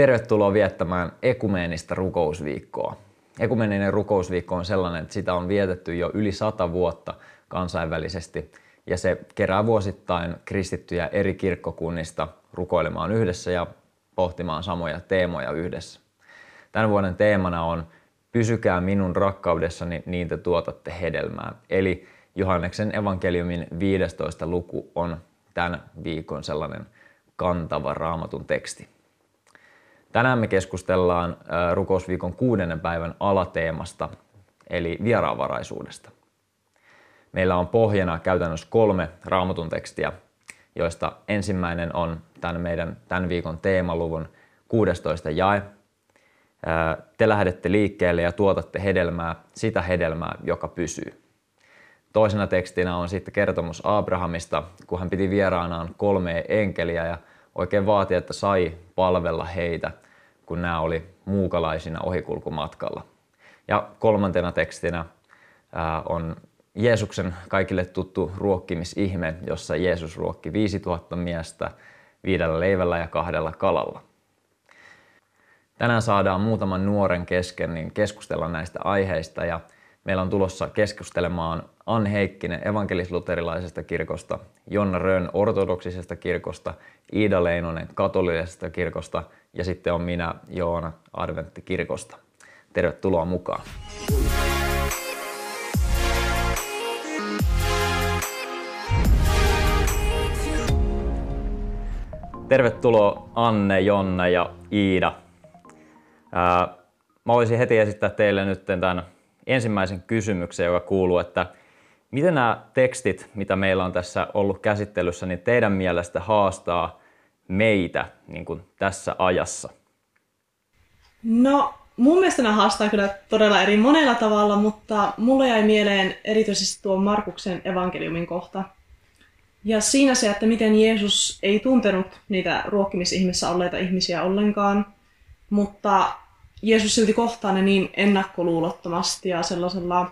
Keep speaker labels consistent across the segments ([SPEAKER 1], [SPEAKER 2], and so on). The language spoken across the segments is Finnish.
[SPEAKER 1] Tervetuloa viettämään ekumeenista rukousviikkoa. Ekumeeninen rukousviikko on sellainen, että sitä on vietetty jo yli sata vuotta kansainvälisesti ja se kerää vuosittain kristittyjä eri kirkkokunnista rukoilemaan yhdessä ja pohtimaan samoja teemoja yhdessä. Tämän vuoden teemana on Pysykää minun rakkaudessani, niin te tuotatte hedelmää. Eli Johanneksen evankeliumin 15. luku on tämän viikon sellainen kantava raamatun teksti. Tänään me keskustellaan rukousviikon kuudennen päivän alateemasta, eli vieraanvaraisuudesta. Meillä on pohjana käytännössä kolme raamatun tekstiä, joista ensimmäinen on tämän meidän tämän viikon teemaluvun 16 jae. Te lähdette liikkeelle ja tuotatte hedelmää, sitä hedelmää, joka pysyy. Toisena tekstinä on sitten kertomus Abrahamista, kun hän piti vieraanaan kolme enkeliä ja oikein vaati, että sai palvella heitä, kun nämä oli muukalaisina ohikulkumatkalla. Ja kolmantena tekstinä on Jeesuksen kaikille tuttu ruokkimisihme, jossa Jeesus ruokki 5000 miestä viidellä leivällä ja kahdella kalalla. Tänään saadaan muutaman nuoren kesken niin keskustella näistä aiheista ja meillä on tulossa keskustelemaan Anne Heikkinen evankelisluterilaisesta kirkosta, Jonna Rönn ortodoksisesta kirkosta, Iida Leinonen katolisesta kirkosta ja sitten on minä Joona Adventtikirkosta. Tervetuloa mukaan! Tervetuloa Anne, Jonna ja Iida. Mä voisin heti esittää teille nyt tämän ensimmäisen kysymyksen, joka kuuluu, että miten nämä tekstit, mitä meillä on tässä ollut käsittelyssä, niin teidän mielestä haastaa meitä niin kuin tässä ajassa?
[SPEAKER 2] No, mun mielestä nämä haastaa kyllä todella eri monella tavalla, mutta mulle jäi mieleen erityisesti tuo Markuksen evankeliumin kohta. Ja siinä se, että miten Jeesus ei tuntenut niitä ruokkimisihmissä olleita ihmisiä ollenkaan, mutta Jeesus silti kohtaa ne niin ennakkoluulottomasti ja sellaisella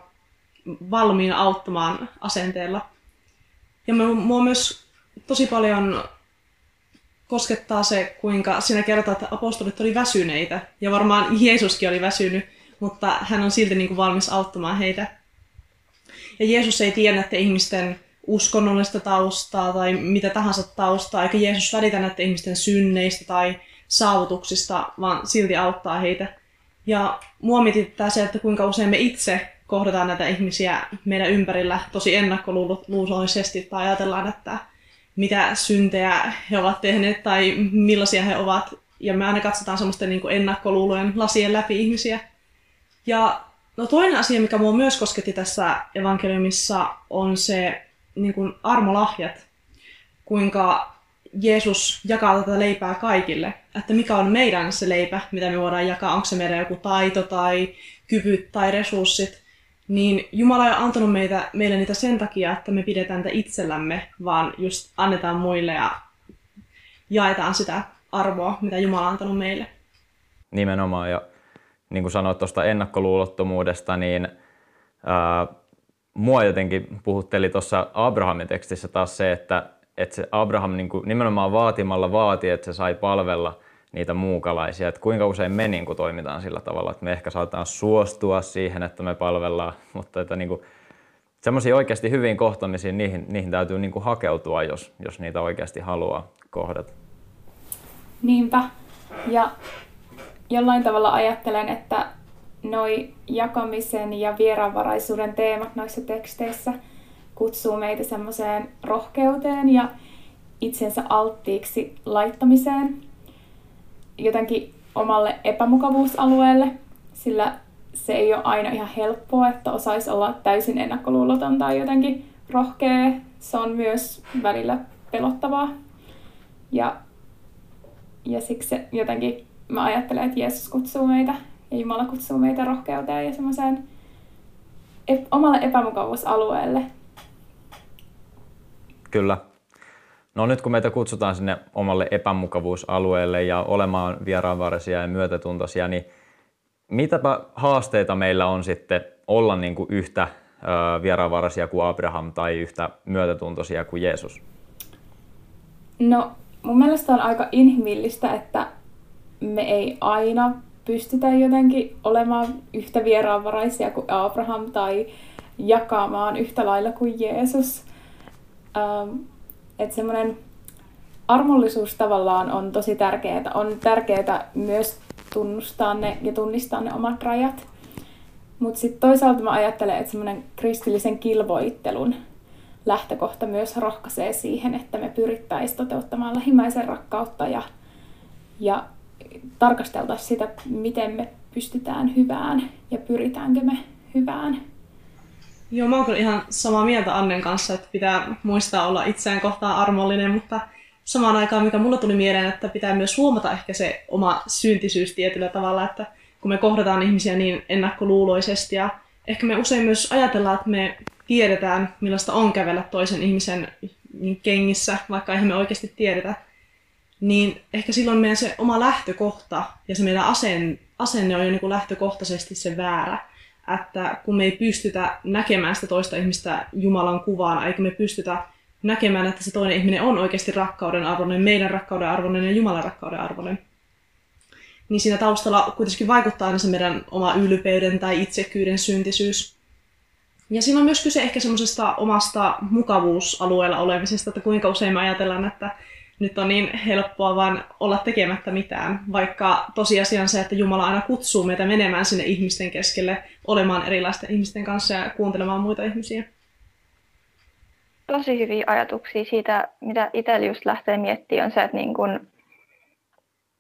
[SPEAKER 2] valmiina auttamaan asenteella. Ja mua myös tosi paljon koskettaa se, kuinka siinä kertaa, että apostolit oli väsyneitä. Ja varmaan Jeesuskin oli väsynyt, mutta hän on silti niin kuin valmis auttamaan heitä. Ja Jeesus ei tiedä näiden ihmisten uskonnollista taustaa tai mitä tahansa taustaa, eikä Jeesus välitä näiden ihmisten synneistä tai saavutuksista, vaan silti auttaa heitä. Ja mua mietittää se, että kuinka usein me itse kohdataan näitä ihmisiä meidän ympärillä tosi ennakkoluuloisesti tai ajatellaan, että mitä syntejä he ovat tehneet tai millaisia he ovat. Ja me aina katsotaan semmoisten niin ennakkoluulojen lasien läpi ihmisiä. Ja no toinen asia, mikä mua myös kosketti tässä evankeliumissa, on se niin kuin armolahjat. Kuinka Jeesus jakaa tätä leipää kaikille. Että mikä on meidän se leipä, mitä me voidaan jakaa. Onko se meidän joku taito tai kyvyt tai resurssit niin Jumala ei antanut meitä, meille niitä sen takia, että me pidetään niitä itsellämme, vaan just annetaan muille ja jaetaan sitä arvoa, mitä Jumala on antanut meille.
[SPEAKER 1] Nimenomaan, ja niin kuin sanoit tuosta ennakkoluulottomuudesta, niin ää, mua jotenkin puhutteli tuossa Abrahamin tekstissä taas se, että, että se Abraham niin kuin nimenomaan vaatimalla vaati, että se sai palvella – niitä muukalaisia, että kuinka usein me niin kuin toimitaan sillä tavalla, että me ehkä saataan suostua siihen, että me palvellaan, mutta että niin kuin, semmoisia oikeasti hyviin kohtamisiin, niihin, niihin täytyy niin kuin hakeutua, jos, jos niitä oikeasti haluaa kohdata.
[SPEAKER 3] Niinpä. Ja jollain tavalla ajattelen, että noi jakamisen ja vieraanvaraisuuden teemat noissa teksteissä kutsuu meitä semmoiseen rohkeuteen ja itsensä alttiiksi laittamiseen jotenkin omalle epämukavuusalueelle, sillä se ei ole aina ihan helppoa, että osaisi olla täysin ennakkoluuloton tai jotenkin rohkea. Se on myös välillä pelottavaa. Ja, ja siksi jotenkin mä ajattelen, että Jeesus kutsuu meitä ja Jumala kutsuu meitä rohkeuteen ja semmoiseen ep- omalle epämukavuusalueelle.
[SPEAKER 1] Kyllä. No nyt kun meitä kutsutaan sinne omalle epämukavuusalueelle ja olemaan vieraanvaraisia ja myötätuntoisia, niin mitäpä haasteita meillä on sitten olla niin kuin yhtä vieraanvaraisia kuin Abraham tai yhtä myötätuntoisia kuin Jeesus?
[SPEAKER 3] No mun mielestä on aika inhimillistä, että me ei aina pystytä jotenkin olemaan yhtä vieraanvaraisia kuin Abraham tai jakamaan yhtä lailla kuin Jeesus. Ähm, että semmoinen armollisuus tavallaan on tosi tärkeää. On tärkeää myös tunnustaa ne ja tunnistaa ne omat rajat. Mutta sitten toisaalta mä ajattelen, että semmoinen kristillisen kilvoittelun lähtökohta myös rohkaisee siihen, että me pyrittäisiin toteuttamaan lähimmäisen rakkautta ja, ja tarkasteltaisiin sitä, miten me pystytään hyvään ja pyritäänkö me hyvään.
[SPEAKER 2] Joo, mä oon kyllä ihan samaa mieltä Annen kanssa, että pitää muistaa olla itseään kohtaan armollinen, mutta samaan aikaan, mikä mulla tuli mieleen, että pitää myös huomata ehkä se oma syntisyys tietyllä tavalla, että kun me kohdataan ihmisiä niin ennakkoluuloisesti ja ehkä me usein myös ajatellaan, että me tiedetään, millaista on kävellä toisen ihmisen kengissä, vaikka eihän me oikeasti tiedetä, niin ehkä silloin meidän se oma lähtökohta ja se meidän asenne on jo niin kuin lähtökohtaisesti se väärä. Että kun me ei pystytä näkemään sitä toista ihmistä Jumalan kuvaan, eikä me pystytä näkemään, että se toinen ihminen on oikeasti rakkauden arvoinen, meidän rakkauden arvoinen ja Jumalan rakkauden arvoinen, niin siinä taustalla kuitenkin vaikuttaa aina se meidän oma ylpeyden tai itsekyyden syntisyys. Ja siinä on myös kyse ehkä semmoisesta omasta mukavuusalueella olemisesta, että kuinka usein me ajatellaan, että nyt on niin helppoa vaan olla tekemättä mitään, vaikka tosiasia on se, että Jumala aina kutsuu meitä menemään sinne ihmisten keskelle, olemaan erilaisten ihmisten kanssa ja kuuntelemaan muita ihmisiä.
[SPEAKER 4] Tosi hyviä ajatuksia siitä, mitä itse just lähtee miettimään, on se, että, niin kun,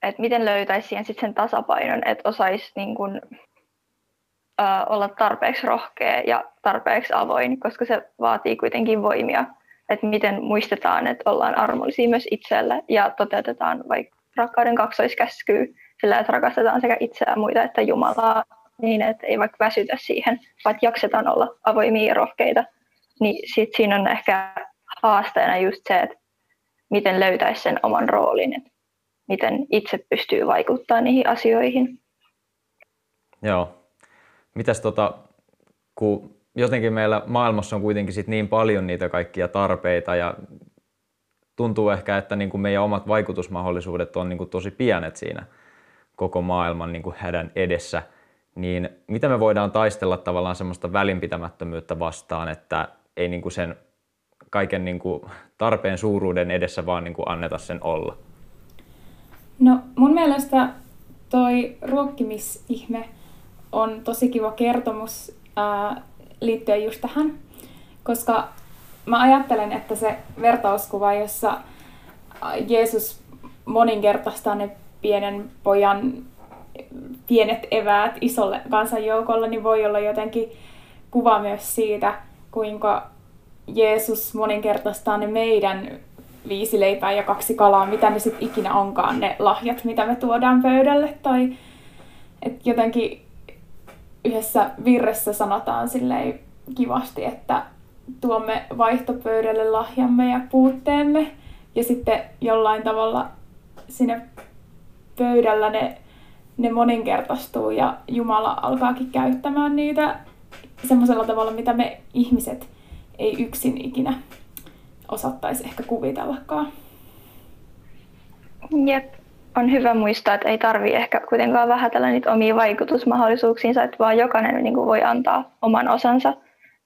[SPEAKER 4] että miten löytäisi siihen sit sen tasapainon, että osaisi niin kun, olla tarpeeksi rohkea ja tarpeeksi avoin, koska se vaatii kuitenkin voimia että miten muistetaan, että ollaan armollisia myös itselle ja toteutetaan vaikka rakkauden kaksoiskäskyä sillä, että rakastetaan sekä itseä muita että Jumalaa niin, että ei vaikka väsytä siihen, vaan jaksetaan olla avoimia ja rohkeita. Niin sit siinä on ehkä haasteena just se, että miten löytäisi sen oman roolin, että miten itse pystyy vaikuttamaan niihin asioihin.
[SPEAKER 1] Joo. Mitäs tota, kun jotenkin meillä maailmassa on kuitenkin sit niin paljon niitä kaikkia tarpeita ja tuntuu ehkä, että niin kuin meidän omat vaikutusmahdollisuudet on niin kuin tosi pienet siinä koko maailman niin kuin hädän edessä, niin mitä me voidaan taistella tavallaan semmoista välinpitämättömyyttä vastaan, että ei niin kuin sen kaiken niin kuin tarpeen suuruuden edessä vaan niin kuin anneta sen olla?
[SPEAKER 3] No mun mielestä toi ruokkimisihme on tosi kiva kertomus liittyen just tähän, koska mä ajattelen, että se vertauskuva, jossa Jeesus moninkertaistaa ne pienen pojan pienet eväät isolle kansanjoukolle, niin voi olla jotenkin kuva myös siitä, kuinka Jeesus moninkertaistaa ne meidän viisi leipää ja kaksi kalaa, mitä ne sitten ikinä onkaan, ne lahjat, mitä me tuodaan pöydälle. Tai että jotenkin yhdessä virressä sanotaan silleen kivasti, että tuomme vaihtopöydälle lahjamme ja puutteemme. Ja sitten jollain tavalla sinne pöydällä ne, ne moninkertaistuu ja Jumala alkaakin käyttämään niitä semmoisella tavalla, mitä me ihmiset ei yksin ikinä osattaisi ehkä kuvitellakaan.
[SPEAKER 4] Jep on hyvä muistaa, että ei tarvi ehkä kuitenkaan vähätellä niitä omia vaikutusmahdollisuuksiinsa, että vaan jokainen niin kuin voi antaa oman osansa.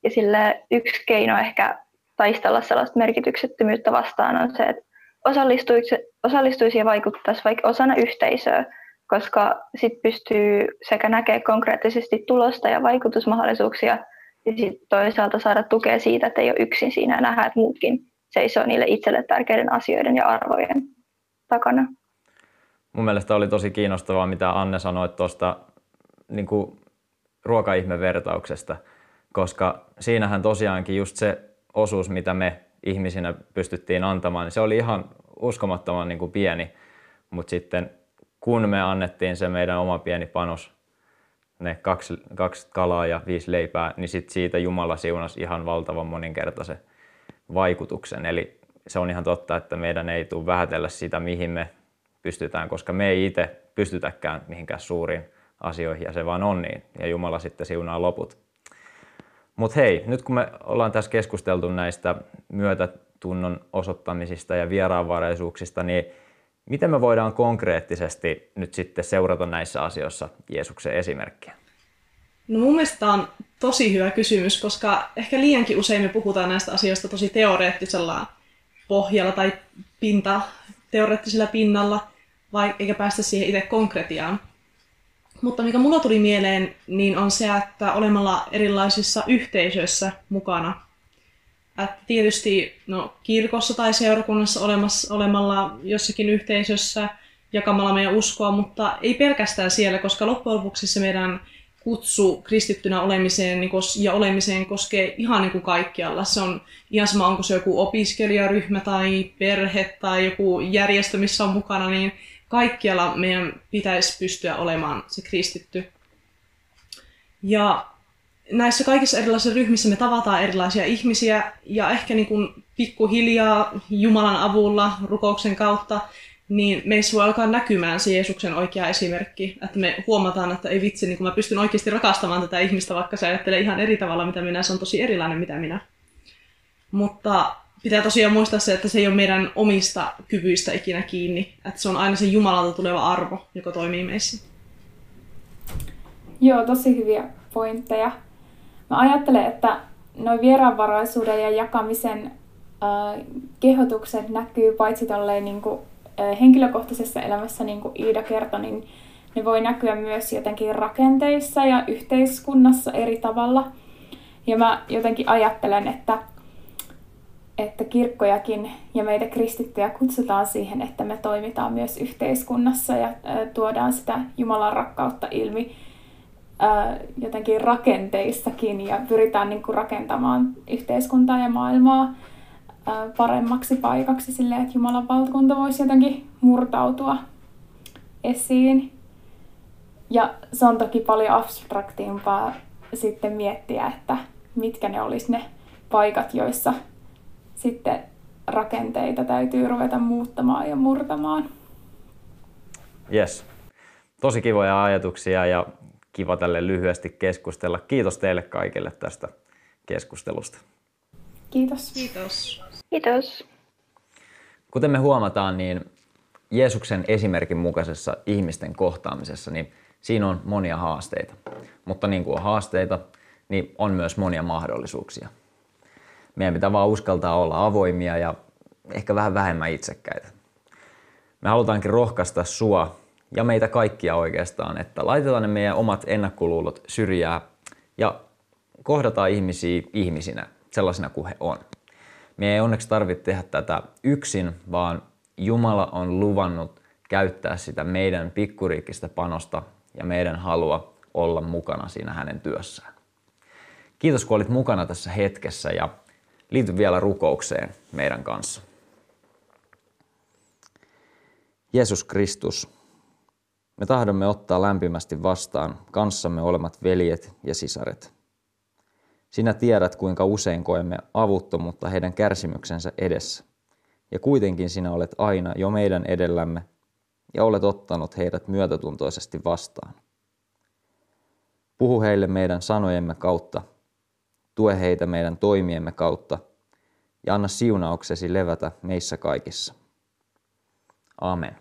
[SPEAKER 4] Ja sille yksi keino ehkä taistella sellaista merkityksettömyyttä vastaan on se, että osallistuisi, osallistuisi ja vaikuttaisi vaikka osana yhteisöä, koska sitten pystyy sekä näkemään konkreettisesti tulosta ja vaikutusmahdollisuuksia, ja sitten toisaalta saada tukea siitä, että ei ole yksin siinä ja nähdä, että muutkin seisoo niille itselle tärkeiden asioiden ja arvojen takana
[SPEAKER 1] mun mielestä oli tosi kiinnostavaa, mitä Anne sanoi tuosta niin ruokaihmevertauksesta, koska siinähän tosiaankin just se osuus, mitä me ihmisinä pystyttiin antamaan, niin se oli ihan uskomattoman niin kuin pieni, mutta sitten kun me annettiin se meidän oma pieni panos, ne kaksi, kaksi kalaa ja viisi leipää, niin sit siitä Jumala siunasi ihan valtavan moninkertaisen vaikutuksen. Eli se on ihan totta, että meidän ei tule vähätellä sitä, mihin me pystytään, koska me ei itse pystytäkään mihinkään suuriin asioihin ja se vaan on niin. Ja Jumala sitten siunaa loput. Mutta hei, nyt kun me ollaan tässä keskusteltu näistä myötätunnon osoittamisista ja vieraanvaraisuuksista, niin Miten me voidaan konkreettisesti nyt sitten seurata näissä asioissa Jeesuksen esimerkkiä?
[SPEAKER 2] No mun mielestä on tosi hyvä kysymys, koska ehkä liiankin usein me puhutaan näistä asioista tosi teoreettisella pohjalla tai pinta, teoreettisella pinnalla, vai eikä päästä siihen itse konkretiaan. Mutta mikä mulla tuli mieleen, niin on se, että olemalla erilaisissa yhteisöissä mukana, että tietysti no, kirkossa tai seurakunnassa olemassa, olemalla jossakin yhteisössä jakamalla meidän uskoa, mutta ei pelkästään siellä, koska loppujen lopuksi se meidän kutsu kristittynä olemiseen niin ja olemiseen koskee ihan niin kuin kaikkialla. Se on ihan sama, onko se joku opiskelijaryhmä tai perhe tai joku järjestö, missä on mukana, niin kaikkialla meidän pitäisi pystyä olemaan se kristitty. Ja näissä kaikissa erilaisissa ryhmissä me tavataan erilaisia ihmisiä ja ehkä niin kuin pikkuhiljaa Jumalan avulla, rukouksen kautta, niin meissä voi alkaa näkymään se Jeesuksen oikea esimerkki. Että me huomataan, että ei vitsi, niin kun mä pystyn oikeasti rakastamaan tätä ihmistä, vaikka se ajattelee ihan eri tavalla mitä minä, se on tosi erilainen mitä minä. Mutta pitää tosiaan muistaa se, että se ei ole meidän omista kyvyistä ikinä kiinni. Että se on aina se Jumalalta tuleva arvo, joka toimii meissä.
[SPEAKER 3] Joo, tosi hyviä pointteja. Mä ajattelen, että noin vieraanvaraisuuden ja jakamisen kehotukset näkyy paitsi tolleen niin kuin, henkilökohtaisessa elämässä, niin kuin Iida kertoi, niin ne voi näkyä myös jotenkin rakenteissa ja yhteiskunnassa eri tavalla. Ja mä jotenkin ajattelen, että, että kirkkojakin ja meitä kristittyjä kutsutaan siihen, että me toimitaan myös yhteiskunnassa ja tuodaan sitä Jumalan rakkautta ilmi jotenkin rakenteissakin ja pyritään niin kuin rakentamaan yhteiskuntaa ja maailmaa paremmaksi paikaksi sille, että Jumalan valtakunta voisi jotenkin murtautua esiin. Ja se on toki paljon abstraktiimpaa sitten miettiä, että mitkä ne olisi ne paikat, joissa sitten rakenteita täytyy ruveta muuttamaan ja murtamaan.
[SPEAKER 1] Yes. Tosi kivoja ajatuksia ja kiva tälle lyhyesti keskustella. Kiitos teille kaikille tästä keskustelusta.
[SPEAKER 3] Kiitos.
[SPEAKER 2] Kiitos.
[SPEAKER 4] Kiitos.
[SPEAKER 1] Kuten me huomataan, niin Jeesuksen esimerkin mukaisessa ihmisten kohtaamisessa, niin siinä on monia haasteita. Mutta niin kuin on haasteita, niin on myös monia mahdollisuuksia. Meidän pitää vaan uskaltaa olla avoimia ja ehkä vähän vähemmän itsekkäitä. Me halutaankin rohkaista sua ja meitä kaikkia oikeastaan, että laitetaan ne meidän omat ennakkoluulot syrjää ja kohdataan ihmisiä ihmisinä, sellaisina kuin he on. Me ei onneksi tarvitse tehdä tätä yksin, vaan Jumala on luvannut käyttää sitä meidän pikkuriikkistä panosta ja meidän halua olla mukana siinä hänen työssään. Kiitos kun olit mukana tässä hetkessä ja liity vielä rukoukseen meidän kanssa. Jeesus Kristus, me tahdomme ottaa lämpimästi vastaan kanssamme olemat veljet ja sisaret. Sinä tiedät, kuinka usein koemme avuttomuutta heidän kärsimyksensä edessä. Ja kuitenkin sinä olet aina jo meidän edellämme ja olet ottanut heidät myötätuntoisesti vastaan. Puhu heille meidän sanojemme kautta, tue heitä meidän toimiemme kautta ja anna siunauksesi levätä meissä kaikissa. Amen.